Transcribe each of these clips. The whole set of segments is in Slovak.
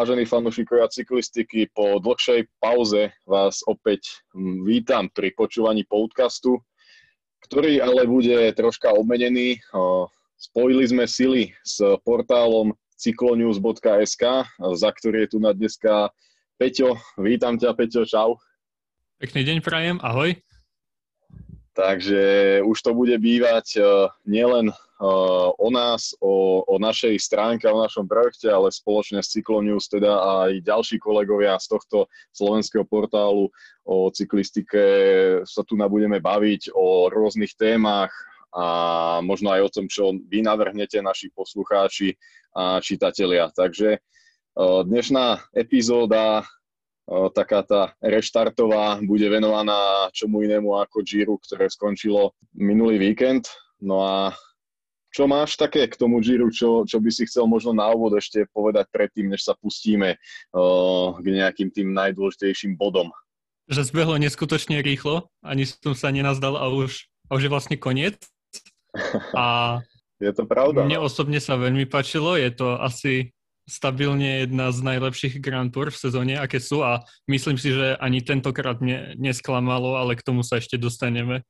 Vážení fanúšikovia cyklistiky, po dlhšej pauze vás opäť vítam pri počúvaní podcastu, ktorý ale bude troška obmenený. Spojili sme sily s portálom cyclonews.sk, za ktorý je tu na dneska Peťo. Vítam ťa, Peťo, čau. Pekný deň prajem, ahoj. Takže už to bude bývať nielen o nás, o, o našej stránke, o našom projekte, ale spoločne s Cyclonews teda aj ďalší kolegovia z tohto slovenského portálu o cyklistike sa tu budeme baviť o rôznych témach a možno aj o tom, čo vy navrhnete, naši poslucháči a čitatelia. Takže dnešná epizóda taká tá reštartová bude venovaná čomu inému ako Giro, ktoré skončilo minulý víkend. No a čo máš také k tomu Giro, čo, čo by si chcel možno na úvod ešte povedať predtým, než sa pustíme uh, k nejakým tým najdôležitejším bodom? Že zbehlo neskutočne rýchlo, ani som sa nenazdal a už, a už je vlastne koniec. A je to pravda. Mne no. osobne sa veľmi páčilo, je to asi stabilne jedna z najlepších Grand Tour v sezóne, aké sú a myslím si, že ani tentokrát ne, nesklamalo, ale k tomu sa ešte dostaneme.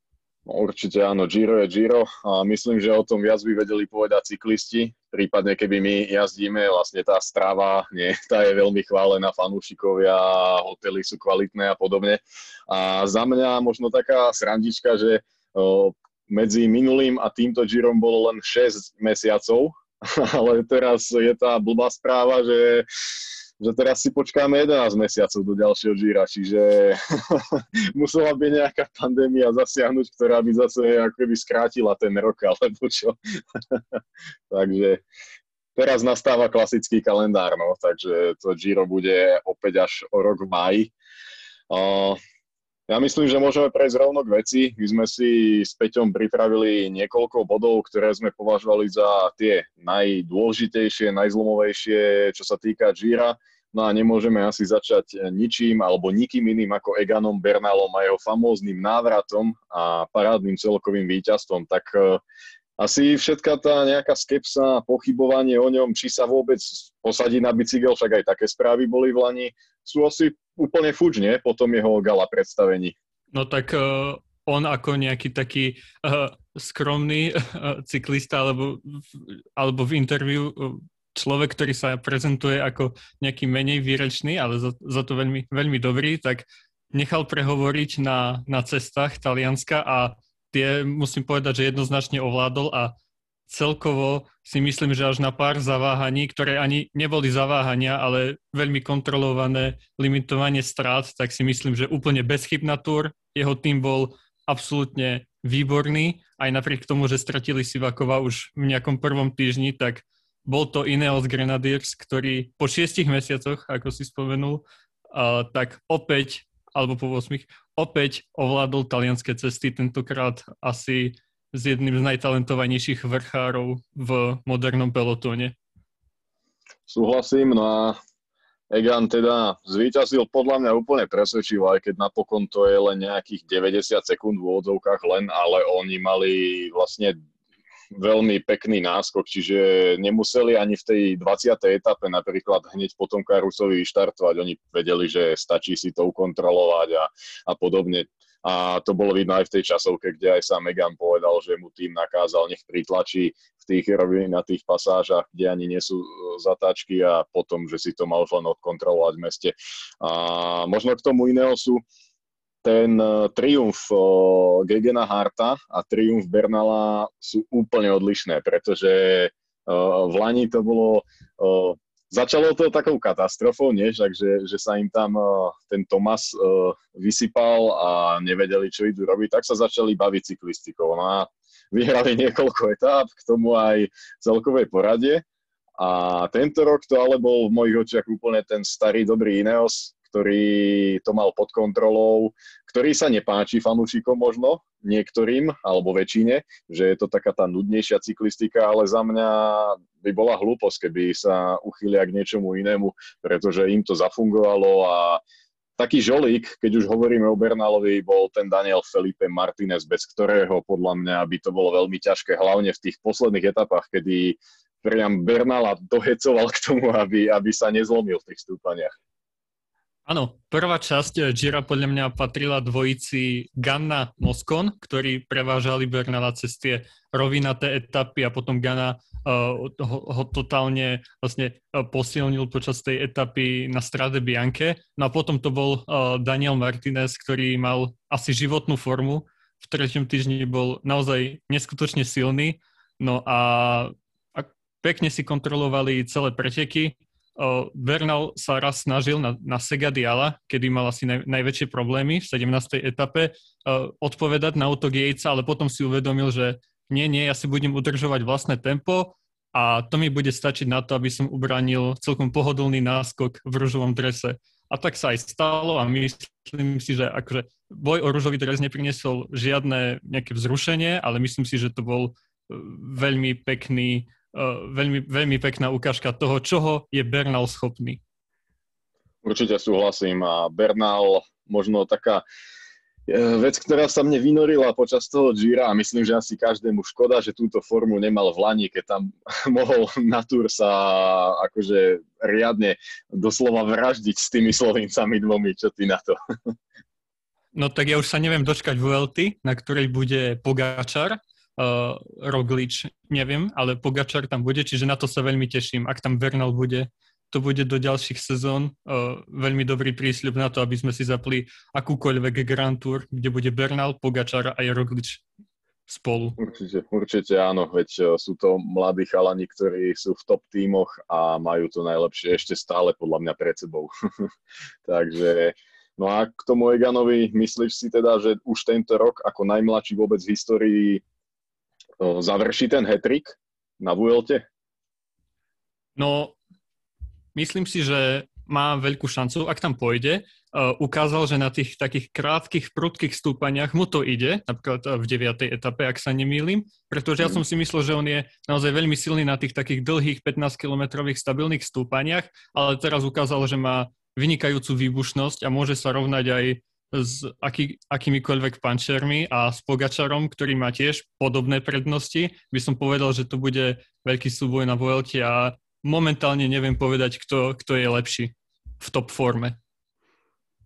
Určite áno, Giro je Giro a myslím, že o tom viac by vedeli povedať cyklisti, prípadne keby my jazdíme, vlastne tá strava, nie, tá je veľmi chválená, fanúšikovia, hotely sú kvalitné a podobne. A za mňa možno taká srandička, že medzi minulým a týmto Girom bolo len 6 mesiacov, ale teraz je tá blbá správa, že že teraz si počkáme 11 mesiacov do ďalšieho žíra, čiže musela by nejaká pandémia zasiahnuť, ktorá by zase akoby skrátila ten rok, alebo čo. takže teraz nastáva klasický kalendár, no, takže to Giro bude opäť až o rok v maji. Uh, ja myslím, že môžeme prejsť rovno k veci. My sme si s Peťom pripravili niekoľko bodov, ktoré sme považovali za tie najdôležitejšie, najzlomovejšie, čo sa týka Gira. No a nemôžeme asi začať ničím alebo nikým iným ako Eganom Bernalom a jeho famóznym návratom a parádnym celkovým víťazstvom. Tak e, asi všetka tá nejaká skepsa, pochybovanie o ňom, či sa vôbec posadí na bicykel, však aj také správy boli v Lani, sú asi úplne fuč, nie? Po tom jeho gala predstavení. No tak uh, on ako nejaký taký uh, skromný uh, cyklista alebo, alebo v interviu človek, ktorý sa prezentuje ako nejaký menej výrečný, ale za, za to veľmi, veľmi dobrý, tak nechal prehovoriť na, na cestách Talianska a tie musím povedať, že jednoznačne ovládol a celkovo si myslím, že až na pár zaváhaní, ktoré ani neboli zaváhania, ale veľmi kontrolované limitovanie strát, tak si myslím, že úplne bezchybná túr. Jeho tým bol absolútne výborný, aj napriek tomu, že stratili Sivakova už v nejakom prvom týždni, tak bol to Ineos Grenadiers, ktorý po šiestich mesiacoch, ako si spomenul, tak opäť, alebo po 8, opäť ovládol talianské cesty, tentokrát asi s jedným z najtalentovanejších vrchárov v modernom pelotóne. Súhlasím, no a Egan teda zvíťazil podľa mňa úplne presvedčivo, aj keď napokon to je len nejakých 90 sekúnd v úvodzovkách len, ale oni mali vlastne veľmi pekný náskok, čiže nemuseli ani v tej 20. etape napríklad hneď po tom Karusovi štartovať. Oni vedeli, že stačí si to ukontrolovať a, a podobne. A to bolo vidno aj v tej časovke, kde aj sám Megan povedal, že mu tým nakázal, nech pritlačí v tých na tých pasážach, kde ani nie sú e, zatáčky a potom, že si to mal len odkontrolovať v meste. A možno k tomu iného sú ten uh, triumf uh, Gegena Harta a triumf Bernala sú úplne odlišné, pretože v Lani to bolo... Začalo to takou katastrofou, nie? Však, že, sa im tam uh, ten Tomas uh, vysypal a nevedeli, čo idú robiť, tak sa začali baviť cyklistikou. No a vyhrali niekoľko etáp, k tomu aj celkovej poradie. A tento rok to ale bol v mojich očiach úplne ten starý dobrý Ineos, ktorý to mal pod kontrolou, ktorý sa nepáči fanúšikom možno, niektorým, alebo väčšine, že je to taká tá nudnejšia cyklistika, ale za mňa by bola hlúposť, keby sa uchylia k niečomu inému, pretože im to zafungovalo a taký žolík, keď už hovoríme o Bernálovi, bol ten Daniel Felipe Martinez, bez ktorého podľa mňa by to bolo veľmi ťažké, hlavne v tých posledných etapách, kedy priam Bernala dohecoval k tomu, aby, aby sa nezlomil v tých stúpaniach. Áno, prvá časť Gira podľa mňa patrila dvojici Ganna Moskon, ktorí prevážali Bernala cez tie rovinaté etapy a potom Ganna uh, ho, ho totálne vlastne uh, posilnil počas tej etapy na Strade Bianche. No a potom to bol uh, Daniel Martinez, ktorý mal asi životnú formu. V treťom týždni bol naozaj neskutočne silný. No a, a pekne si kontrolovali celé preteky Bernal sa raz snažil na, na Segadiala, kedy mal asi naj, najväčšie problémy v 17. etape, odpovedať na útok Jejca, ale potom si uvedomil, že nie, nie, ja si budem udržovať vlastné tempo a to mi bude stačiť na to, aby som ubranil celkom pohodlný náskok v ružovom drese. A tak sa aj stalo a myslím si, že akože boj o ružový dres nepriniesol žiadne nejaké vzrušenie, ale myslím si, že to bol e, veľmi pekný veľmi, veľmi pekná ukážka toho, čoho je Bernal schopný. Určite súhlasím a Bernal možno taká e, vec, ktorá sa mne vynorila počas toho Gira a myslím, že asi každému škoda, že túto formu nemal v Lani, keď tam mohol na túr sa akože riadne doslova vraždiť s tými Slovincami dvomi. Čo ty na to? No tak ja už sa neviem dočkať Vuelty, na ktorej bude Pogáčar uh, Roglič, neviem, ale Pogačar tam bude, čiže na to sa veľmi teším. Ak tam Bernal bude, to bude do ďalších sezón uh, veľmi dobrý prísľub na to, aby sme si zapli akúkoľvek Grand Tour, kde bude Bernal, Pogačar a Roglič spolu. Určite, určite áno, veď uh, sú to mladí chalani, ktorí sú v top tímoch a majú to najlepšie ešte stále podľa mňa pred sebou. Takže No a k tomu Eganovi, myslíš si teda, že už tento rok ako najmladší vôbec v histórii završí ten hetrik na Vuelte? No, myslím si, že má veľkú šancu, ak tam pôjde. Uh, ukázal, že na tých takých krátkých, prudkých stúpaniach mu to ide, napríklad v 9. etape, ak sa nemýlim, pretože ja mhm. som si myslel, že on je naozaj veľmi silný na tých takých dlhých 15-kilometrových stabilných stúpaniach, ale teraz ukázal, že má vynikajúcu výbušnosť a môže sa rovnať aj s aký, akýmikoľvek pančermi a s Pogačarom, ktorý má tiež podobné prednosti, by som povedal, že to bude veľký súboj na Vuelte a momentálne neviem povedať, kto, kto je lepší v top forme.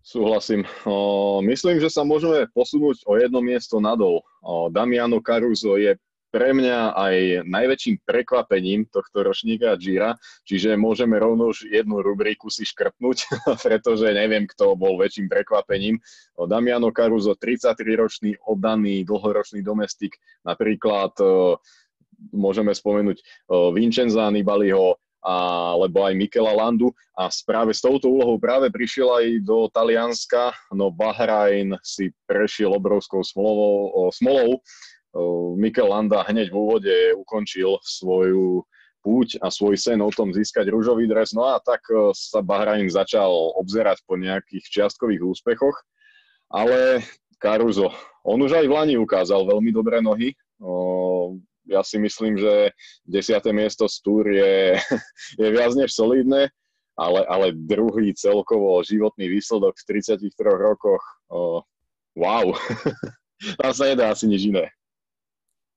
Súhlasím. O, myslím, že sa môžeme posunúť o jedno miesto nadol. O, Damiano Caruso je pre mňa aj najväčším prekvapením tohto ročníka Gira, čiže môžeme rovno už jednu rubriku si škrtnúť, pretože neviem, kto bol väčším prekvapením. Damiano Caruso, 33-ročný, oddaný, dlhoročný domestik, napríklad môžeme spomenúť Vincenza Nibaliho, alebo aj Mikela Landu. A práve s touto úlohou práve prišiel aj do Talianska, no Bahrajn si prešiel obrovskou smolou, smolou Mikel Landa hneď v úvode ukončil svoju púť a svoj sen o tom získať rúžový dres. No a tak sa Bahrajn začal obzerať po nejakých čiastkových úspechoch, ale Caruso, on už aj v Lani ukázal veľmi dobré nohy. Ja si myslím, že 10. miesto z Tour je, je viac než solidné, ale, ale druhý celkovo životný výsledok v 33 rokoch, wow, tam sa nedá asi nič iné.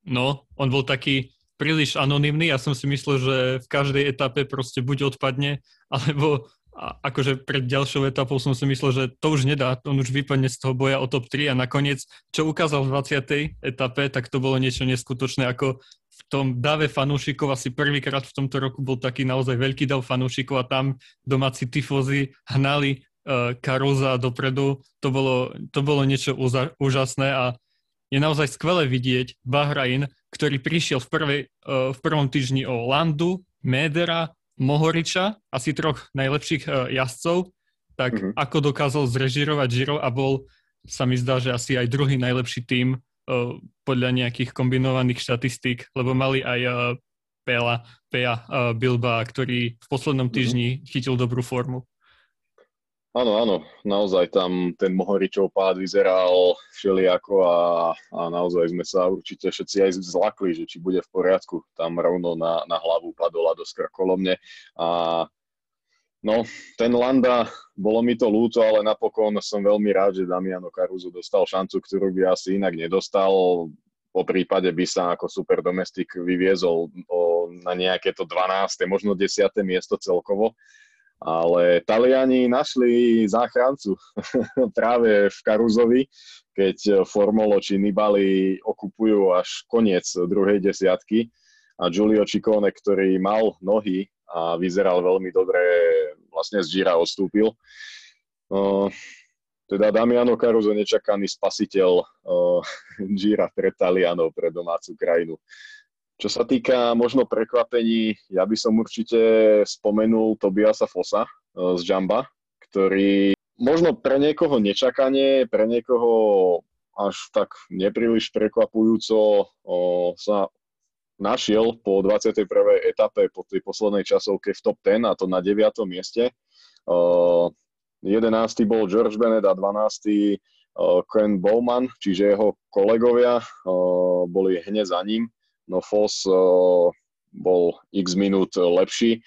No, on bol taký príliš anonymný. Ja som si myslel, že v každej etape proste buď odpadne, alebo akože pred ďalšou etapou som si myslel, že to už nedá, on už vypadne z toho boja o top 3 a nakoniec, čo ukázal v 20. etape, tak to bolo niečo neskutočné, ako v tom dave fanúšikov, asi prvýkrát v tomto roku bol taký naozaj veľký dav fanúšikov a tam domáci tifozy hnali uh, Karoza dopredu, to bolo, to bolo niečo úza, úžasné a je naozaj skvelé vidieť Bahrajn, ktorý prišiel v, prvej, uh, v prvom týždni o Landu, Médera, Mohoriča, asi troch najlepších uh, jazdcov, tak mm-hmm. ako dokázal zrežirovať Giro a bol, sa mi zdá, že asi aj druhý najlepší tým uh, podľa nejakých kombinovaných štatistík, lebo mali aj Pela, Pea Bilba, ktorý v poslednom mhm. týždni chytil dobrú formu. Áno, áno, naozaj tam ten Mohoričov pád vyzeral všelijako a, a naozaj sme sa určite všetci aj zlakli, že či bude v poriadku. Tam rovno na, na hlavu padol a do skrkolomne. A no, ten Landa, bolo mi to ľúto, ale napokon som veľmi rád, že Damiano Caruso dostal šancu, ktorú by asi inak nedostal. Po prípade by sa ako super domestik vyviezol o na nejaké to 12. možno 10. miesto celkovo. Ale Taliani našli záchrancu práve v Karuzovi, keď Formolo či Nibali okupujú až koniec druhej desiatky a Giulio Ciccone, ktorý mal nohy a vyzeral veľmi dobre, vlastne z Gira odstúpil. teda Damiano Caruso, nečakaný spasiteľ Gira pre Talianov, pre domácu krajinu. Čo sa týka možno prekvapení, ja by som určite spomenul Tobiasa Fosa e, z Jamba, ktorý možno pre niekoho nečakanie, pre niekoho až tak nepríliš prekvapujúco sa našiel po 21. etape, po tej poslednej časovke v top 10 a to na 9. mieste. 11. bol George Bennett a 12. Ken Bowman, čiže jeho kolegovia boli hneď za ním no Foss uh, bol x minút lepší.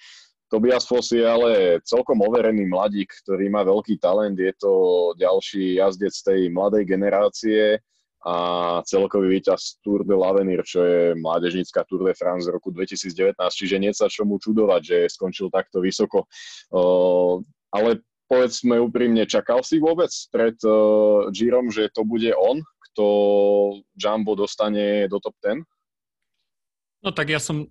Tobias Foss je ale celkom overený mladík, ktorý má veľký talent. Je to ďalší jazdec tej mladej generácie a celkový víťaz Tour de l'Avenir, čo je mládežnícka Tour de France z roku 2019, čiže nie sa čomu čudovať, že skončil takto vysoko. Uh, ale povedzme úprimne, čakal si vôbec pred Girom, že to bude on, kto Jumbo dostane do top 10? No tak ja som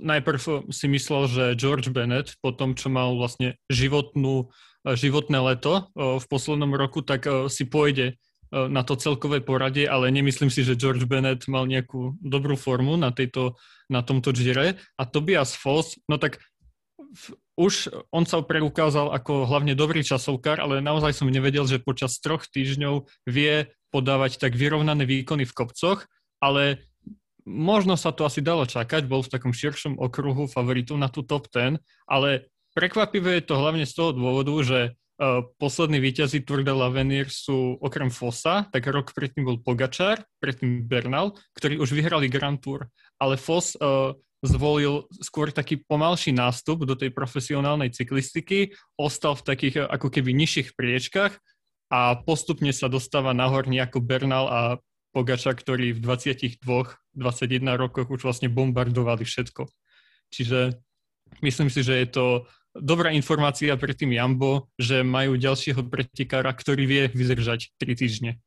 najprv si myslel, že George Bennett po tom, čo mal vlastne životnú, životné leto v poslednom roku, tak uh, si pôjde na to celkové poradie, ale nemyslím si, že George Bennett mal nejakú dobrú formu na, tejto, na tomto Gire. A Tobias Foss, no tak už on sa preukázal ako hlavne dobrý časovkár, ale naozaj som nevedel, že počas troch týždňov vie podávať tak vyrovnané výkony v kopcoch, ale možno sa to asi dalo čakať, bol v takom širšom okruhu favoritu na tú top 10, ale prekvapivé je to hlavne z toho dôvodu, že uh, poslední víťazi Tour de l'Avenir sú okrem Fossa, tak rok predtým bol Pogačar, predtým Bernal, ktorí už vyhrali Grand Tour, ale Foss uh, zvolil skôr taký pomalší nástup do tej profesionálnej cyklistiky, ostal v takých ako keby nižších priečkách a postupne sa dostáva nahor ako Bernal a Pogača, ktorí v 22, 21 rokoch už vlastne bombardovali všetko. Čiže myslím si, že je to dobrá informácia pre tým Jambo, že majú ďalšieho pretikára, ktorý vie vydržať 3 týždne.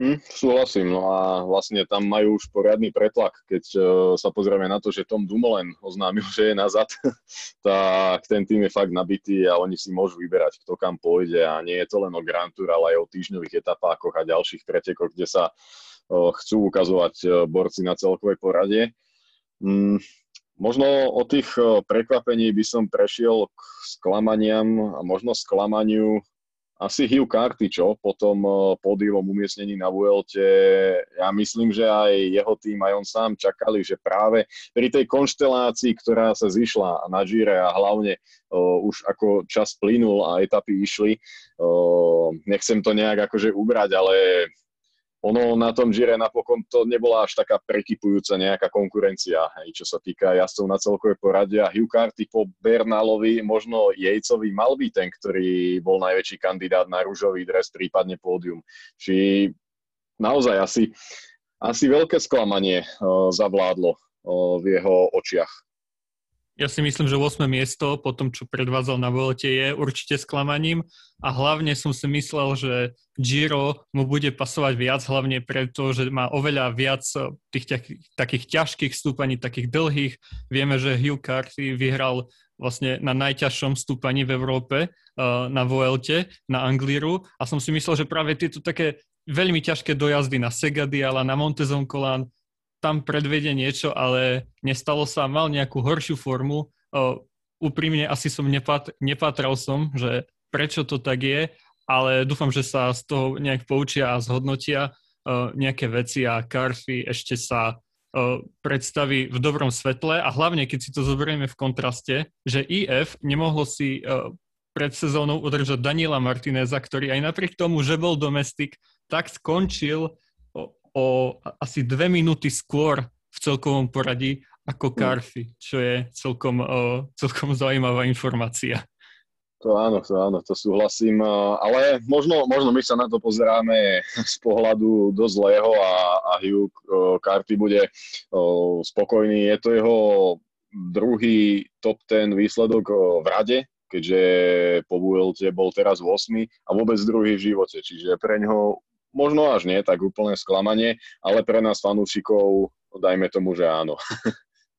Hm, súhlasím, no a vlastne tam majú už poriadny pretlak, keď uh, sa pozrieme na to, že Tom Dumoulin oznámil, že je nazad, tak ten tým je fakt nabitý a oni si môžu vyberať, kto kam pôjde a nie je to len o Grand Tour, ale aj o týždňových etapákoch a ďalších pretekoch, kde sa uh, chcú ukazovať uh, borci na celkovej porade. Mm, možno o tých prekvapení by som prešiel k sklamaniam a možno sklamaniu asi Hugh Carty, čo? Po tom eh, pódiovom umiestnení na Vuelte, ja myslím, že aj jeho tým, aj on sám čakali, že práve pri tej konštelácii, ktorá sa zišla na Gire a hlavne uh, už ako čas plynul a etapy išli, uh, nechcem to nejak akože ubrať, ale ono na tom Gire napokon to nebola až taká prekypujúca nejaká konkurencia, hej, čo sa týka jazdcov na celkové poradie a Hugh Carty po Bernalovi, možno Jejcovi mal byť ten, ktorý bol najväčší kandidát na rúžový dres, prípadne pódium. Či naozaj asi, asi veľké sklamanie uh, zavládlo uh, v jeho očiach. Ja si myslím, že 8. miesto po tom, čo predvádzal na Vuelte, je určite sklamaním a hlavne som si myslel, že Giro mu bude pasovať viac, hlavne preto, že má oveľa viac tých takých ťažkých stúpaní, takých dlhých. Vieme, že Hugh Carthy vyhral vlastne na najťažšom stúpaní v Európe uh, na Vuelte, na Anglíru a som si myslel, že práve tieto také veľmi ťažké dojazdy na Segadial a na Montezoncolan tam predvedie niečo, ale nestalo sa, mal nejakú horšiu formu. Úprimne asi som nepat, nepatral som, že prečo to tak je, ale dúfam, že sa z toho nejak poučia a zhodnotia nejaké veci a Carfi ešte sa predstaví v dobrom svetle a hlavne, keď si to zoberieme v kontraste, že IF nemohlo si pred sezónou udržať Daniela Martineza, ktorý aj napriek tomu, že bol domestik, tak skončil o asi dve minúty skôr v celkovom poradí ako Carfi, hm. čo je celkom, celkom zaujímavá informácia. To áno, to áno, to súhlasím, ale možno, možno my sa na to pozeráme z pohľadu dosť zlého a, a Hugh Carty bude spokojný. Je to jeho druhý top ten výsledok v rade, keďže po Vuelte bol teraz v 8 a vôbec druhý v živote, čiže pre neho možno až nie tak úplne sklamanie, ale pre nás fanúšikov dajme tomu, že áno.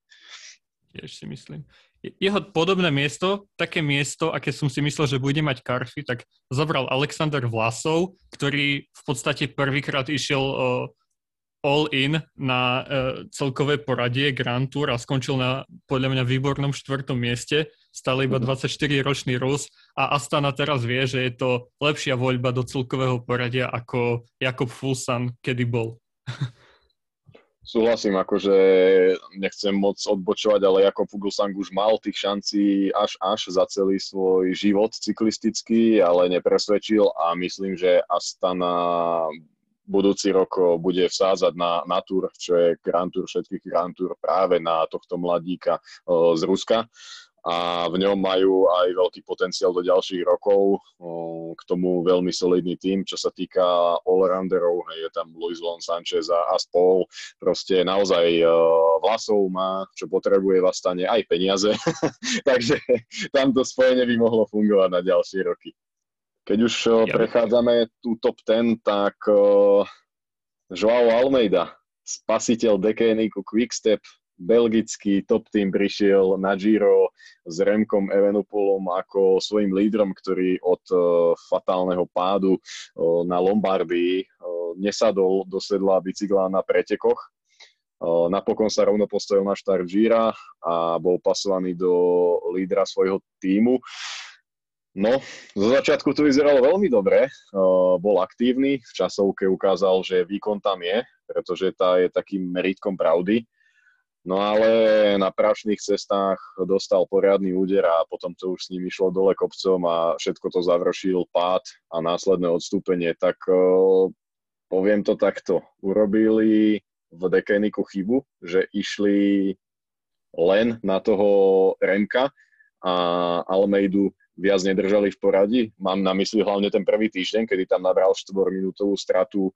Tiež si myslím jeho podobné miesto, také miesto, aké som si myslel, že bude mať Karfi, tak zobral Alexander Vlasov, ktorý v podstate prvýkrát išiel uh, all in na uh, celkové poradie Grand Tour a skončil na podľa mňa výbornom štvrtom mieste, stále iba 24-ročný mhm. Rus a Astana teraz vie, že je to lepšia voľba do celkového poradia ako Jakob Fulsan kedy bol. Súhlasím, akože nechcem moc odbočovať, ale Jakob Fuglsang už mal tých šancí až až za celý svoj život cyklistický, ale nepresvedčil a myslím, že Astana budúci rok bude vsázať na, na Tour, čo je Grand Tour všetkých Grand Tour práve na tohto mladíka z Ruska a v ňom majú aj veľký potenciál do ďalších rokov. K tomu veľmi solidný tým, čo sa týka allrounderov, je tam Luis Lon Sanchez a, a spol. Proste naozaj vlasov má, čo potrebuje v Astane, aj peniaze. Takže tamto spojenie by mohlo fungovať na ďalšie roky. Keď už ja. prechádzame tú top 10, tak Joao Almeida, spasiteľ Dekeniku Quickstep, belgický top tým prišiel na Giro s Remkom Evenopolom ako svojim lídrom, ktorý od uh, fatálneho pádu uh, na Lombardii uh, nesadol do sedla bicykla na pretekoch. Uh, napokon sa rovno postavil na štart Gira a bol pasovaný do lídra svojho týmu. No, zo začiatku to vyzeralo veľmi dobre, bol aktívny, v časovke ukázal, že výkon tam je, pretože tá je takým meritkom pravdy. No ale na prašných cestách dostal poriadny úder a potom to už s ním išlo dole kopcom a všetko to završil pád a následné odstúpenie. Tak poviem to takto. Urobili v Dekeniku chybu, že išli len na toho Remka a Almeidu viac nedržali v poradí. Mám na mysli hlavne ten prvý týždeň, kedy tam nabral 4-minútovú stratu,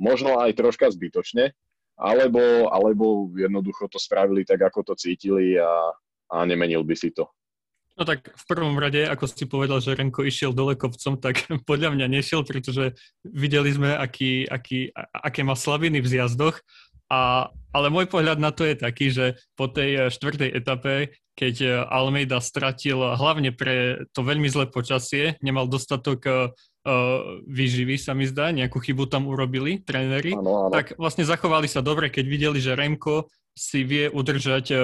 možno aj troška zbytočne, alebo, alebo jednoducho to spravili tak, ako to cítili a, a nemenil by si to. No tak v prvom rade, ako si povedal, že Renko išiel dole kopcom, tak podľa mňa nešiel, pretože videli sme, aký, aký, aké má slabiny v zjazdoch. A, ale môj pohľad na to je taký, že po tej štvrtej etape, keď Almeida stratil hlavne pre to veľmi zlé počasie, nemal dostatok uh, výživy, sa mi zdá, nejakú chybu tam urobili tréneri, ano, ano. tak vlastne zachovali sa dobre, keď videli, že Remko si vie udržať uh,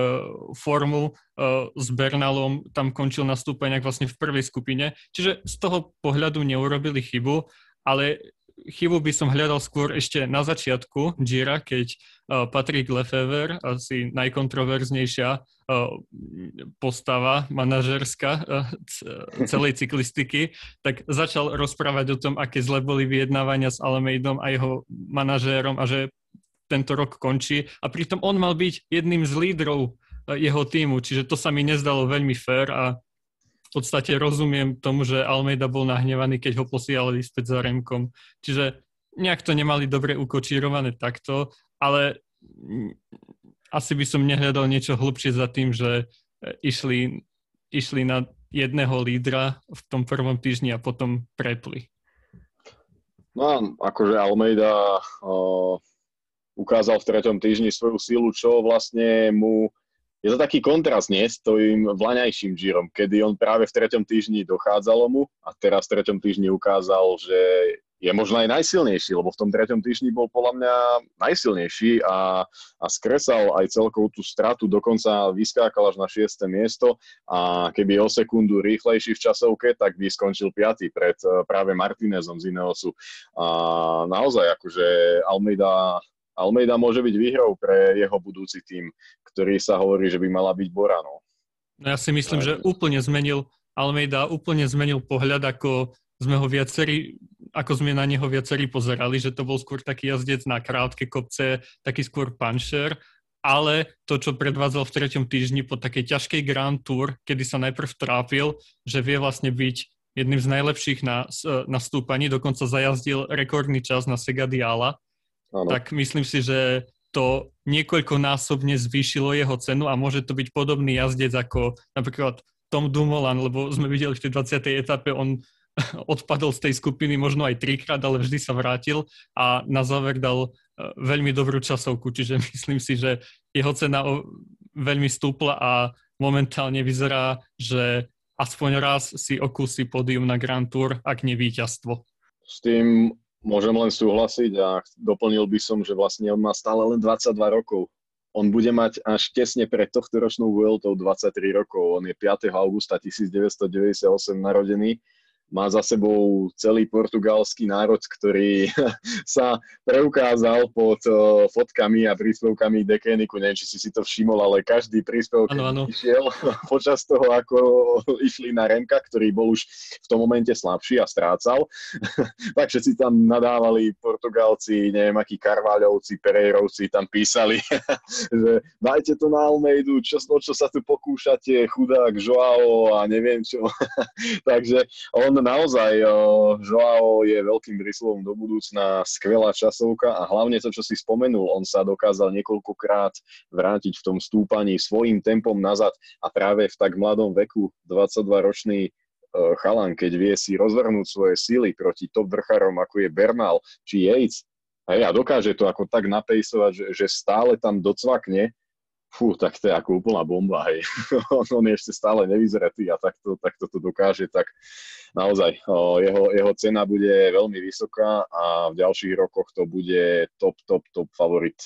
formu uh, s Bernalom, tam končil na stúpeniach vlastne v prvej skupine. Čiže z toho pohľadu neurobili chybu, ale chybu by som hľadal skôr ešte na začiatku Gira, keď uh, Patrick Lefever, asi najkontroverznejšia uh, postava manažerská uh, celej cyklistiky, tak začal rozprávať o tom, aké zle boli vyjednávania s Alameidom a jeho manažérom a že tento rok končí. A pritom on mal byť jedným z lídrov jeho týmu, čiže to sa mi nezdalo veľmi fér a podstate rozumiem tomu, že Almeida bol nahnevaný, keď ho posielali späť za Remkom. Čiže nejak to nemali dobre ukočírované takto, ale asi by som nehľadal niečo hlbšie za tým, že išli, išli na jedného lídra v tom prvom týždni a potom prepli. No a akože Almeida uh, ukázal v treťom týždni svoju silu, čo vlastne mu je to taký kontrast, nie, s tým vlaňajším Girom, kedy on práve v treťom týždni dochádzalo mu a teraz v treťom týždni ukázal, že je možno aj najsilnejší, lebo v tom treťom týždni bol podľa mňa najsilnejší a, a skresal aj celkovú tú stratu, dokonca vyskákal až na 6. miesto a keby o sekundu rýchlejší v časovke, tak by skončil 5. pred eh, práve Martinezom z Ineosu. A naozaj, akože Almeida Almeida môže byť výhrou pre jeho budúci tým, ktorý sa hovorí, že by mala byť Boranou. No ja si myslím, že úplne zmenil, Almeida úplne zmenil pohľad, ako sme ho viacerí, ako sme na neho viacerí pozerali, že to bol skôr taký jazdec na krátke kopce, taký skôr panšer ale to, čo predvádzal v treťom týždni po takej ťažkej Grand Tour, kedy sa najprv trápil, že vie vlastne byť jedným z najlepších na, na stúpaní, dokonca zajazdil rekordný čas na Segadiala, ano. tak myslím si, že to niekoľkonásobne zvýšilo jeho cenu a môže to byť podobný jazdec ako napríklad Tom Dumoulin, lebo sme videli v tej 20. etape, on odpadol z tej skupiny možno aj trikrát, ale vždy sa vrátil a na záver dal veľmi dobrú časovku, čiže myslím si, že jeho cena veľmi stúpla a momentálne vyzerá, že aspoň raz si okúsi pódium na Grand Tour, ak nie víťazstvo. S tým môžem len súhlasiť a doplnil by som, že vlastne on má stále len 22 rokov. On bude mať až tesne pred tohto ročnou Vueltou 23 rokov. On je 5. augusta 1998 narodený má za sebou celý portugalský národ, ktorý sa preukázal pod uh, fotkami a príspevkami Dekeniku. Neviem, či si si to všimol, ale každý príspevok išiel počas toho, ako išli na Remka, ktorý bol už v tom momente slabší a strácal. tak všetci tam nadávali Portugalci, neviem, akí Karváľovci, Perejrovci tam písali, že dajte to na Almeidu, čo, čo sa tu pokúšate, chudák Joao a neviem čo. Takže on naozaj Joao je veľkým bryslovom do budúcna, skvelá časovka a hlavne to, čo si spomenul, on sa dokázal niekoľkokrát vrátiť v tom stúpaní svojim tempom nazad a práve v tak mladom veku, 22-ročný chalan, keď vie si rozvrhnúť svoje síly proti top vrcharom, ako je Bernal či Yates, a dokáže to ako tak napejsovať, že, že stále tam docvakne, fú, tak to je ako úplná bomba, hej. on, je ešte stále nevyzretý a takto, takto to dokáže, tak naozaj jeho, jeho cena bude veľmi vysoká a v ďalších rokoch to bude top, top, top favorit.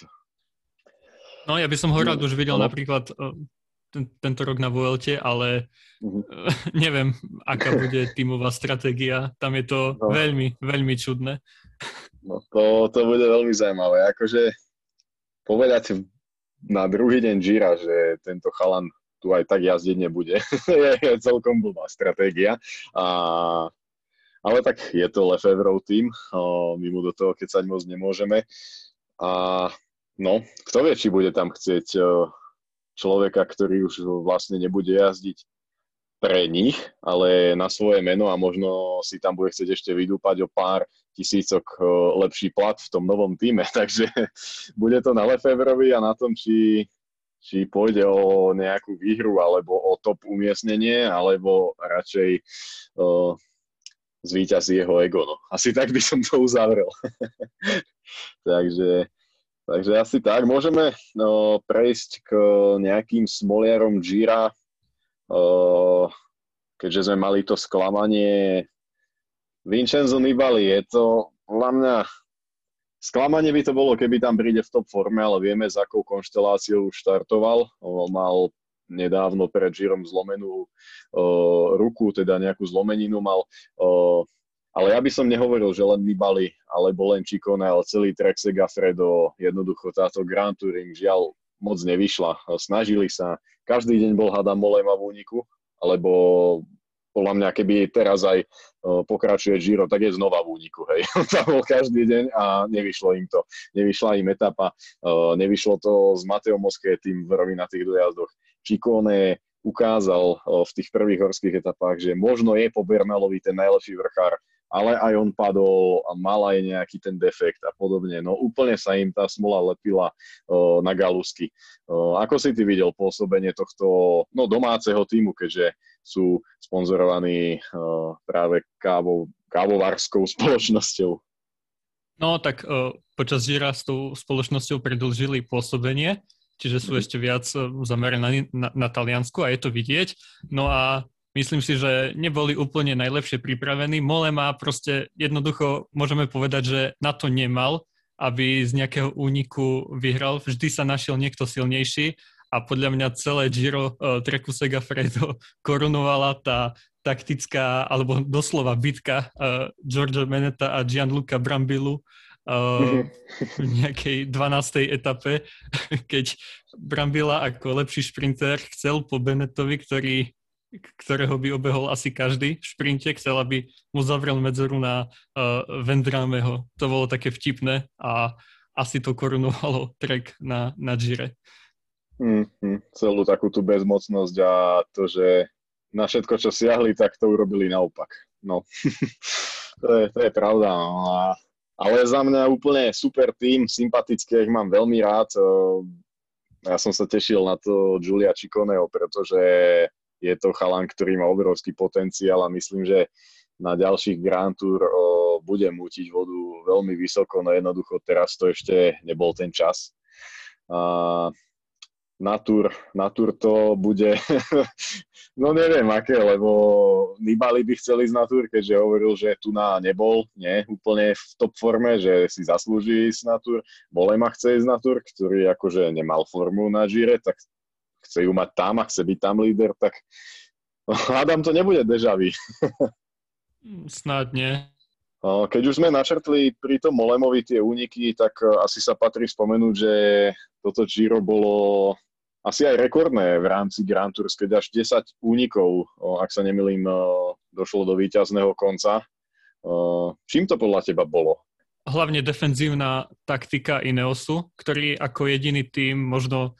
No ja by som ho rád už videl no. napríklad ten, tento rok na Vuelte, ale uh-huh. neviem, aká bude tímová stratégia. Tam je to no. veľmi, veľmi čudné. No to, to bude veľmi zaujímavé. Akože povedať na druhý deň Gira, že tento chalan tu aj tak jazdiť nebude. je, je celkom blbá stratégia. A, ale tak je to Lefevrov tým, my mu do toho keď moc nemôžeme. A no, kto vie, či bude tam chcieť človeka, ktorý už vlastne nebude jazdiť pre nich, ale na svoje meno a možno si tam bude chcieť ešte vydúpať o pár tisícok lepší plat v tom novom týme. Takže bude to na Lefevrovi a na tom, či, či pôjde o nejakú výhru alebo o top umiestnenie, alebo radšej uh, zvýťazí jeho ego. No. Asi tak by som to uzavrel. takže, takže asi tak. Môžeme no, prejsť k nejakým smoliarom Gira, keďže sme mali to sklamanie Vincenzo Nibali, je to podľa mňa sklamanie by to bolo, keby tam príde v top forme, ale vieme, s akou konšteláciou štartoval. Mal nedávno pred Žirom zlomenú uh, ruku, teda nejakú zlomeninu mal. Uh, ale ja by som nehovoril, že len Nibali, alebo len Čikone, ale celý Trek Segafredo, jednoducho táto Grand Touring žiaľ moc nevyšla. Snažili sa, každý deň bol hada Molema v úniku, alebo podľa mňa, keby teraz aj pokračuje Giro, tak je znova v úniku, hej. Tam bol každý deň a nevyšlo im to. Nevyšla im etapa, nevyšlo to s Mateom tým v rovinatých dojazdoch. Čikone ukázal v tých prvých horských etapách, že možno je po Bernalovi ten najlepší vrchár, ale aj on padol a mal aj nejaký ten defekt a podobne. No úplne sa im tá smola lepila uh, na galusky. Uh, ako si ty videl pôsobenie tohto no, domáceho týmu, keďže sú sponzorovaní uh, práve kávou, kávovarskou spoločnosťou? No tak uh, počas Žira s tou spoločnosťou predlžili pôsobenie, čiže sú mm. ešte viac zamerané na, na, na Taliansku a je to vidieť. No a Myslím si, že neboli úplne najlepšie pripravení. Mole má proste jednoducho, môžeme povedať, že na to nemal, aby z nejakého úniku vyhral. Vždy sa našiel niekto silnejší a podľa mňa celé Giro uh, Treku Segafredo korunovala tá taktická, alebo doslova bitka uh, Giorgio Meneta a Gianluca Brambilu uh, v nejakej 12. etape, keď Brambila ako lepší šprinter chcel po Benetovi, ktorý ktorého by obehol asi každý v šprinte, chcel, aby mu zavrel medzeru na uh, Vendrameho. To bolo také vtipné a asi to korunovalo trek na, na Gire. Mm-hmm. Celú takú tú bezmocnosť a to, že na všetko, čo siahli, tak to urobili naopak. No, to, je, to je pravda. No. A, ale za mňa úplne super tým, sympatický, ich mám veľmi rád. Ja som sa tešil na to Julia Ciconeho, pretože je to chalan, ktorý má obrovský potenciál a myslím, že na ďalších Grand Tour o, bude mútiť vodu veľmi vysoko, no jednoducho teraz to ešte nebol ten čas. A, na tour, na tour to bude, no neviem aké, lebo Nibali by chcel ísť na tour, keďže hovoril, že tu na nebol, nie, úplne v top forme, že si zaslúži ísť na tour. Bolema chce ísť na tour, ktorý akože nemal formu na Gire, tak chce ju mať tam a chce byť tam líder, tak hádam to nebude dežavý. Snáď nie. Keď už sme načrtli pri tom Molemovi tie úniky, tak e, asi sa patrí spomenúť, že toto Giro bolo asi aj rekordné v rámci Grand Tours, keď až 10 únikov, ak sa nemilím, e, došlo do víťazného konca. Čím to podľa teba bolo? Hlavne defenzívna taktika Ineosu, ktorý ako jediný tým možno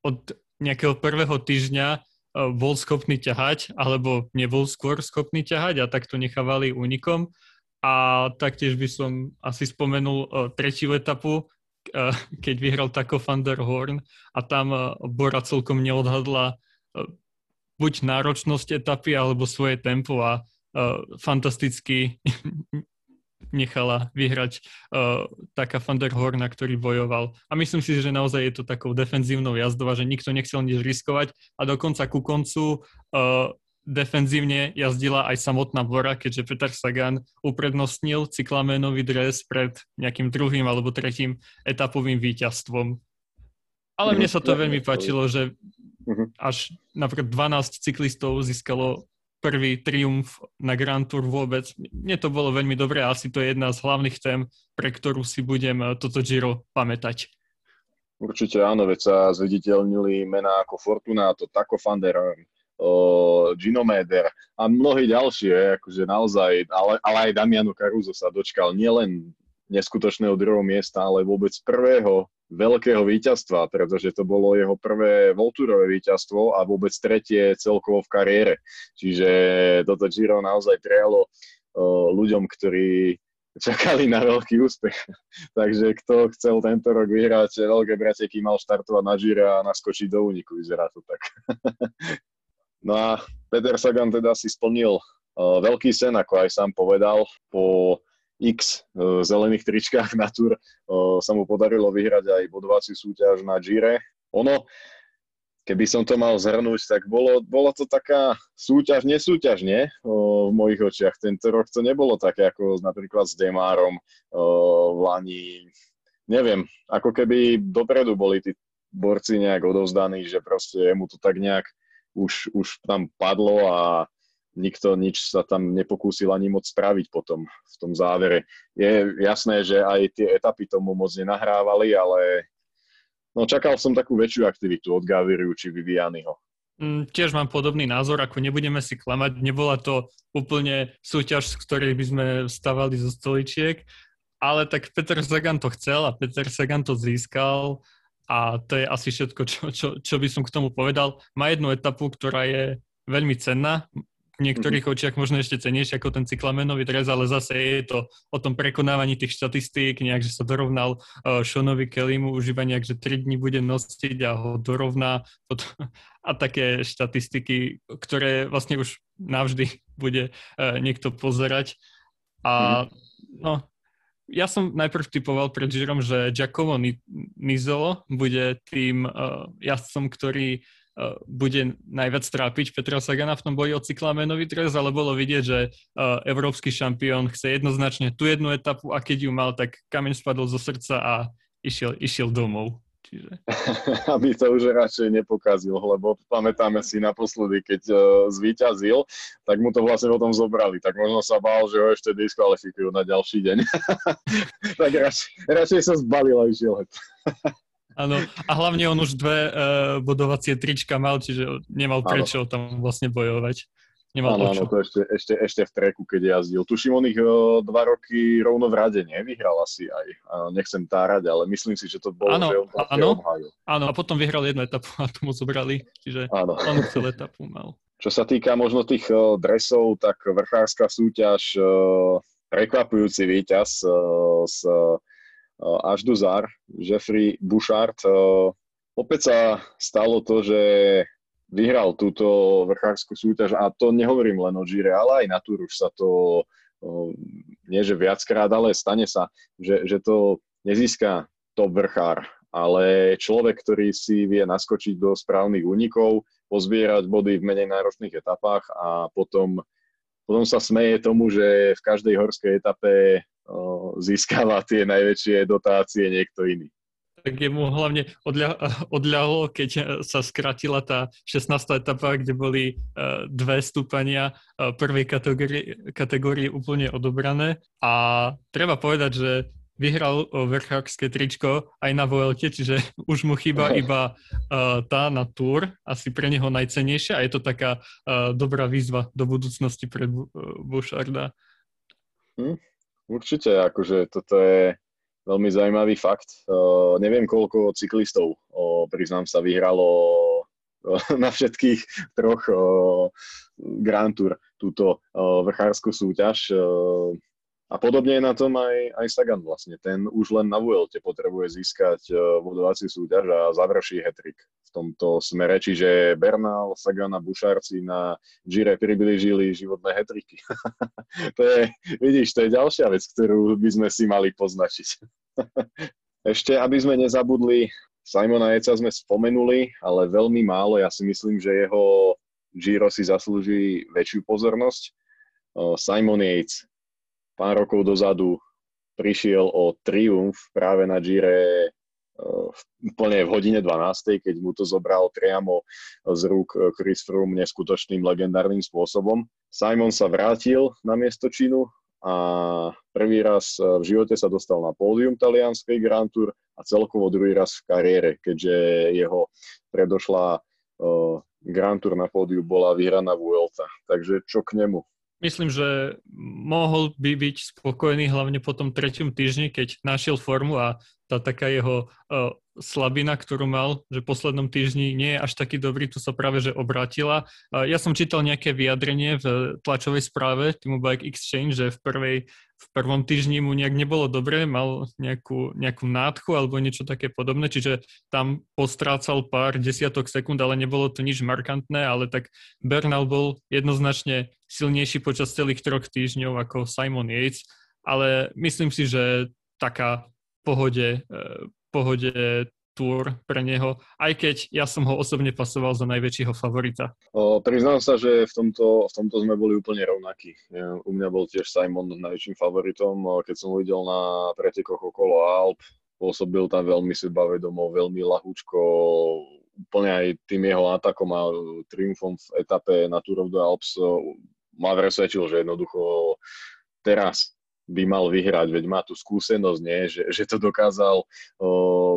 od nejakého prvého týždňa E, bol schopný ťahať, alebo nebol skôr schopný ťahať a tak to nechávali únikom. A taktiež by som asi spomenul uh, tretiu etapu, uh, keď vyhral Taco van der Horn a tam Bora celkom neodhadla buď náročnosť etapy alebo svoje tempo a fantasticky nechala vyhrať uh, taká Van der Horna, ktorý bojoval. A myslím si, že naozaj je to takou defenzívnou jazdou že nikto nechcel nič riskovať a dokonca ku koncu uh, defenzívne jazdila aj samotná Bora, keďže Peter Sagan uprednostnil cyklamenový dres pred nejakým druhým alebo tretím etapovým víťazstvom. Ale mne sa to mhm. veľmi páčilo, že mhm. až napríklad 12 cyklistov získalo prvý triumf na Grand Tour vôbec. Mne to bolo veľmi dobré a asi to je jedna z hlavných tém, pre ktorú si budem eh, toto Giro pamätať. Určite áno, veď sa zviditeľnili mená ako Fortunato, Taco van der Gino Meder a mnohí ďalšie, akože naozaj, ale, ale aj Damiano Caruso sa dočkal nielen neskutočného druhého miesta, ale vôbec prvého veľkého víťazstva, pretože to bolo jeho prvé voltúrové víťazstvo a vôbec tretie celkovo v kariére. Čiže toto Giro naozaj prijalo ľuďom, ktorí čakali na veľký úspech. Takže kto chcel tento rok vyhrať veľké brateky, mal štartovať na Giro a naskočiť do úniku, vyzerá to tak. no a Peter Sagan teda si splnil veľký sen, ako aj sám povedal, po X e, zelených tričkách na Tour e, sa mu podarilo vyhrať aj bodovací súťaž na Gire. Ono, keby som to mal zhrnúť, tak bolo, bolo to taká súťaž, nesúťaž, nie? V mojich očiach. Tento rok to nebolo také ako napríklad s Demárom o, v Lani. Neviem, ako keby dopredu boli tí borci nejak odovzdaní, že proste mu to tak nejak už, už tam padlo a nikto nič sa tam nepokúsil ani moc spraviť potom v tom závere. Je jasné, že aj tie etapy tomu moc nenahrávali, ale no, čakal som takú väčšiu aktivitu od Gaviriu či Vivianiho. Mm, tiež mám podobný názor, ako nebudeme si klamať. Nebola to úplne súťaž, z ktorej by sme stavali zo stoličiek, ale tak Peter Sagan to chcel a Peter Sagan to získal a to je asi všetko, čo, čo, čo by som k tomu povedal. Má jednu etapu, ktorá je veľmi cenná v niektorých mm-hmm. očiach možno ešte cenejšie ako ten cyklamenový dres, ale zase je to o tom prekonávaní tých štatistík, nejak, že sa dorovnal uh, Seanovi Kellymu už iba nejak, že 3 dní bude nosiť a ho dorovná a také štatistiky, ktoré vlastne už navždy bude uh, niekto pozerať. A mm-hmm. no, ja som najprv typoval pred Žirom, že Giacomo Nizolo bude tým uh, jazdcom, ktorý bude najviac trápiť Petra Sagana v tom boji o cyklamenový dres, ale bolo vidieť, že eh, európsky šampión chce jednoznačne tú jednu etapu a keď ju mal, tak kameň spadol zo srdca a išiel, išiel domov. Čiže... Aby to už radšej nepokazil, lebo pamätáme si naposledy, keď uh, zvíťazil, tak mu to vlastne potom zobrali. Tak možno sa bál, že ho ešte diskvalifikujú na ďalší deň. tak radšej, radšej sa zbalil a išiel. Áno, a hlavne on už dve uh, bodovacie trička mal, čiže nemal prečo tam vlastne bojovať. Nemal áno, áno, to ešte, ešte, ešte v treku, keď jazdil. Tuším, on ich uh, dva roky rovno v rade nevyhral asi aj. Uh, nechcem tárať, ale myslím si, že to bolo, áno, že on áno, áno, a potom vyhral jednu etapu a tomu zobrali, čiže áno. on celú etapu mal. Čo sa týka možno tých uh, dresov, tak vrchárska súťaž, uh, prekvapujúci víťaz uh, z uh, Ažduzar, Jeffrey Bouchard. Uh, opäť sa stalo to, že vyhral túto vrchárskú súťaž a to nehovorím len o Gire, ale aj na Tour už sa to nie že viackrát, ale stane sa, že, že to nezíska top vrchár, ale človek, ktorý si vie naskočiť do správnych únikov, pozbierať body v menej náročných etapách a potom, potom sa smeje tomu, že v každej horskej etape získava tie najväčšie dotácie niekto iný tak jemu hlavne odľa, odľahlo, keď sa skratila tá 16. etapa, kde boli uh, dve stúpania uh, prvej kategórie, kategórie úplne odobrané. A treba povedať, že vyhral vrchárske tričko aj na Vuelte, čiže už mu chýba iba uh, tá na Tour, asi pre neho najcenejšia a je to taká uh, dobrá výzva do budúcnosti pre Bu- Boucharda. Hm, určite, akože toto je veľmi zaujímavý fakt. Uh, neviem, koľko cyklistov, uh, priznám sa, vyhralo uh, na všetkých troch uh, Grand Tour túto uh, vrchárskú súťaž. Uh, a podobne je na tom aj, aj Sagan vlastne. Ten už len na Vuelte potrebuje získať vodovací súťaž a završí hetrik v tomto smere. Čiže Bernal, Sagan a Bušárci na Gire priblížili životné hetriky. to je, vidíš, to je ďalšia vec, ktorú by sme si mali poznačiť. Ešte, aby sme nezabudli, Simona Jeca sme spomenuli, ale veľmi málo. Ja si myslím, že jeho Giro si zaslúži väčšiu pozornosť. Simon Yates pár rokov dozadu prišiel o triumf práve na Gire uh, úplne v hodine 12, keď mu to zobral priamo z rúk Chris Froome neskutočným legendárnym spôsobom. Simon sa vrátil na miesto činu a prvý raz v živote sa dostal na pódium talianskej Grand Tour a celkovo druhý raz v kariére, keďže jeho predošlá uh, Grand Tour na pódiu bola vyhraná Vuelta. Takže čo k nemu? Myslím, že mohol by byť spokojný hlavne po tom treťom týždni, keď našiel formu a tá taká jeho uh, slabina, ktorú mal, že v poslednom týždni nie je až taký dobrý, tu sa práve že obrátila. Uh, ja som čítal nejaké vyjadrenie v tlačovej správe Team Bike Exchange, že v prvej v prvom týždni mu nejak nebolo dobre, mal nejakú, nejakú nádchu alebo niečo také podobné, čiže tam postrácal pár desiatok sekúnd, ale nebolo to nič markantné, ale tak Bernal bol jednoznačne silnejší počas celých troch týždňov ako Simon Yates, ale myslím si, že taká pohode, eh, pohode túr pre neho, aj keď ja som ho osobne pasoval za najväčšieho favorita. O, priznám sa, že v tomto, v tomto sme boli úplne rovnakí. U mňa bol tiež Simon najväčším favoritom, keď som videl na pretekoch okolo Alp, pôsobil tam veľmi sebavedomo, veľmi lahúčko, úplne aj tým jeho atakom a triumfom v etape na Tour of the Alps ma presvedčil, že jednoducho teraz by mal vyhrať, veď má tu skúsenosť, nie? Že, že to dokázal o,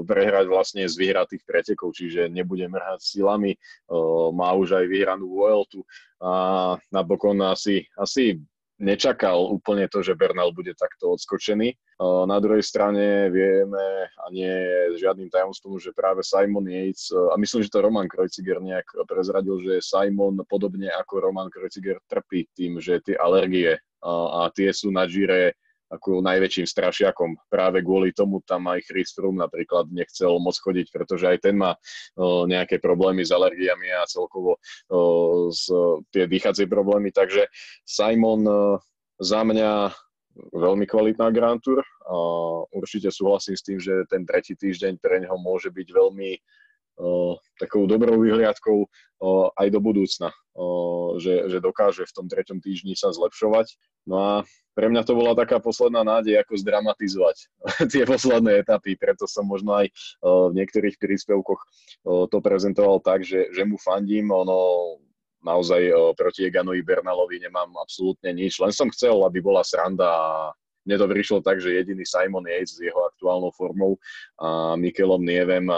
prehrať vlastne z vyhratých pretekov, čiže nebude mrhať silami, o, má už aj vyhranú Vueltu a napokon asi, asi nečakal úplne to, že Bernal bude takto odskočený. Na druhej strane vieme, a nie žiadnym tajomstvom, že práve Simon Yates, a myslím, že to Roman Kreuziger nejak prezradil, že Simon podobne ako Roman Kreuziger trpí tým, že tie alergie a tie sú na Gire ako najväčším strašiakom. Práve kvôli tomu tam aj Chris Froome napríklad nechcel moc chodiť, pretože aj ten má o, nejaké problémy s alergiami a celkovo o, z, tie dýchacie problémy. Takže Simon o, za mňa veľmi kvalitná Grand Tour. Určite súhlasím s tým, že ten tretí týždeň pre neho môže byť veľmi takou dobrou vyhliadkou aj do budúcna, že, že dokáže v tom treťom týždni sa zlepšovať. No a pre mňa to bola taká posledná nádej, ako zdramatizovať tie posledné etapy, preto som možno aj v niektorých príspevkoch to prezentoval tak, že, že mu fandím, ono naozaj proti Eganovi Bernalovi nemám absolútne nič, len som chcel, aby bola sranda a mne prišlo tak, že jediný Simon Yates s jeho aktuálnou formou a Mikelom Nievem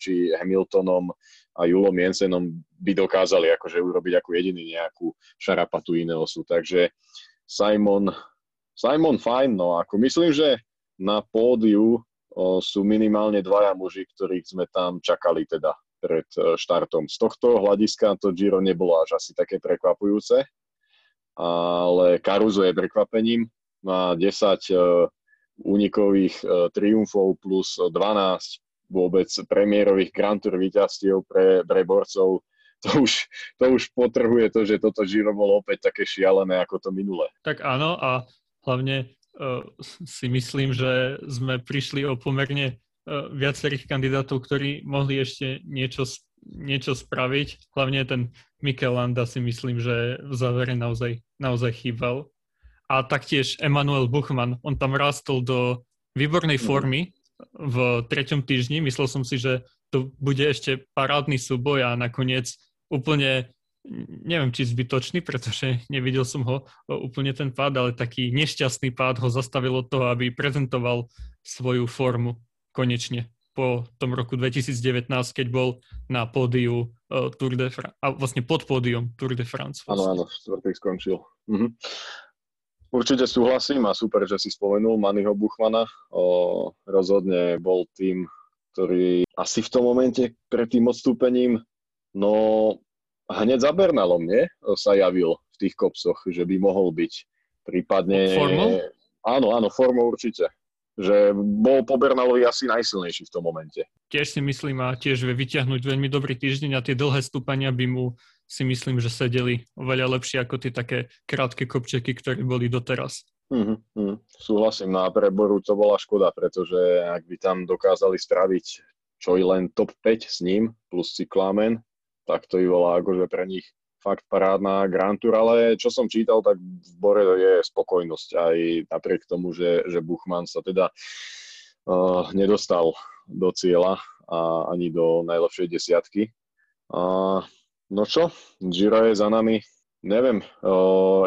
či Hamiltonom a Julom Jensenom by dokázali akože urobiť ako jediný nejakú šarapatu Ineosu. Takže Simon, Simon fajn, no ako myslím, že na pódiu o, sú minimálne dvaja muži, ktorých sme tam čakali teda pred e, štartom. Z tohto hľadiska to Giro nebolo až asi také prekvapujúce, ale Caruso je prekvapením. Má 10 únikových triumfov plus 12 vôbec premiérových Grand Tour víťazstiev pre, pre borcov, to už, to už potrhuje to, že toto Giro bolo opäť také šialené ako to minulé. Tak áno a hlavne uh, si myslím, že sme prišli o pomerne uh, viacerých kandidátov, ktorí mohli ešte niečo, niečo spraviť. Hlavne ten Mikel Landa si myslím, že v závere naozaj, naozaj chýbal. A taktiež Emanuel Buchmann, on tam rastol do výbornej mhm. formy, v treťom týždni. Myslel som si, že to bude ešte parádny súboj a nakoniec úplne neviem, či zbytočný, pretože nevidel som ho úplne ten pád, ale taký nešťastný pád ho zastavilo toho, aby prezentoval svoju formu konečne po tom roku 2019, keď bol na pódiu uh, Tour de France, a vlastne pod pódium Tour de France. Áno, áno, štvrtý skončil. Mhm. Určite súhlasím a super, že si spomenul Maniho Buchmana. O, rozhodne bol tým, ktorý asi v tom momente pred tým odstúpením, no hneď za Bernalom, nie? Sa javil v tých kopsoch, že by mohol byť. Prípadne... Formou? Áno, áno, formou určite. Že bol po Bernalovi asi najsilnejší v tom momente. Tiež si myslím a tiež vie vyťahnuť veľmi dobrý týždeň a tie dlhé stúpania by mu si myslím, že sedeli oveľa lepšie ako tie také krátke kopčeky, ktoré boli doteraz. Mm-hmm, mm, súhlasím, no a pre Boru to bola škoda, pretože ak by tam dokázali spraviť čo i len top 5 s ním plus cyklámen, tak to by bola akože pre nich fakt parádna Grand Tour, ale čo som čítal, tak v Bore je spokojnosť aj napriek tomu, že, že Buchmann sa teda uh, nedostal do cieľa a ani do najlepšej desiatky. Uh, No čo, Giro je za nami. Neviem,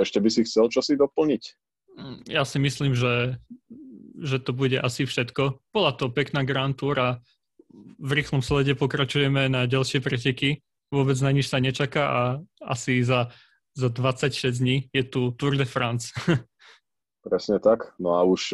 ešte by si chcel čosi doplniť? Mm, ja si myslím, že, že to bude asi všetko. Bola to pekná Grand Tour a v rýchlom slede pokračujeme na ďalšie preteky. Vôbec na nič sa nečaká a asi za, za 26 dní je tu Tour de France. Presne tak. No a už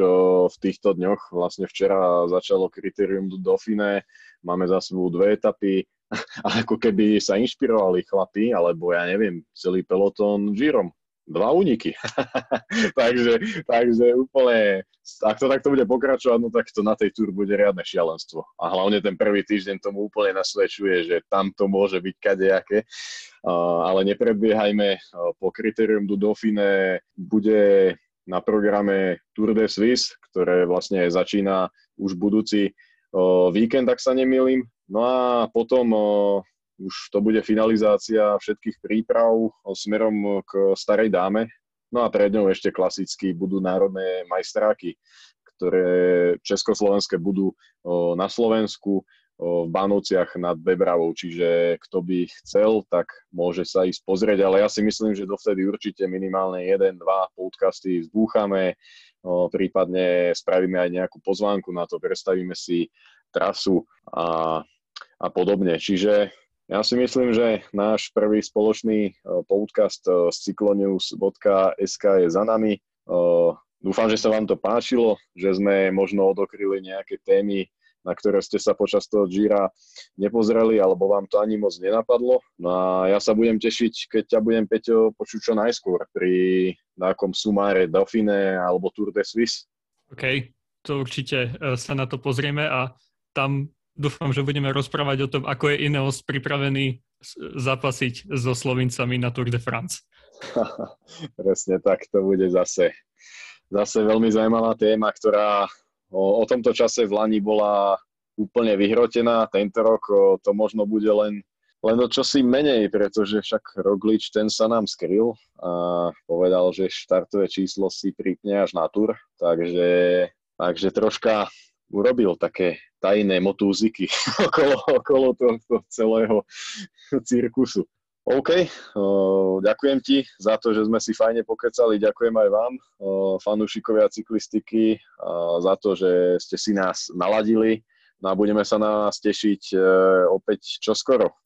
v týchto dňoch, vlastne včera začalo kritérium do Dauphine, máme za sebou dve etapy, ako keby sa inšpirovali chlapí, alebo ja neviem, celý pelotón Girom. Dva úniky. takže, takže úplne, ak to takto bude pokračovať, no tak to na tej túr bude riadne šialenstvo. A hlavne ten prvý týždeň tomu úplne nasvedčuje, že tam to môže byť kadejaké. Uh, ale nepredbiehajme, uh, po kritérium du Dauphine bude na programe Tour de Suisse, ktoré vlastne začína už budúci uh, víkend, ak sa nemýlim, No a potom už to bude finalizácia všetkých príprav smerom k starej dáme. No a pred ňou ešte klasicky budú národné majstráky, ktoré československé budú na Slovensku v Bánovciach nad Bebravou, čiže kto by chcel, tak môže sa ísť pozrieť, ale ja si myslím, že dovtedy určite minimálne jeden, dva podcasty zbúchame, prípadne spravíme aj nejakú pozvánku na to, predstavíme si trasu a a podobne. Čiže ja si myslím, že náš prvý spoločný e, podcast z e, cyclonews.sk je za nami. E, dúfam, že sa vám to páčilo, že sme možno odokryli nejaké témy, na ktoré ste sa počas toho Gira nepozreli, alebo vám to ani moc nenapadlo. No a ja sa budem tešiť, keď ťa budem, Peťo, počuť čo najskôr pri nejakom sumáre Dauphine alebo Tour de Suisse. OK, to určite sa na to pozrieme a tam dúfam, že budeme rozprávať o tom, ako je Ineos pripravený zapasiť so Slovincami na Tour de France. Presne tak, to bude zase, zase veľmi zaujímavá téma, ktorá o, o tomto čase v Lani bola úplne vyhrotená. Tento rok o, to možno bude len, len o čosi menej, pretože však Roglič ten sa nám skryl a povedal, že štartové číslo si pripne až na Tour, takže, takže troška urobil také tajné motúziky okolo, okolo tohto celého cirkusu. OK, uh, ďakujem ti za to, že sme si fajne pokecali, ďakujem aj vám, uh, fanúšikovia cyklistiky, uh, za to, že ste si nás naladili No a budeme sa na vás tešiť opäť čoskoro.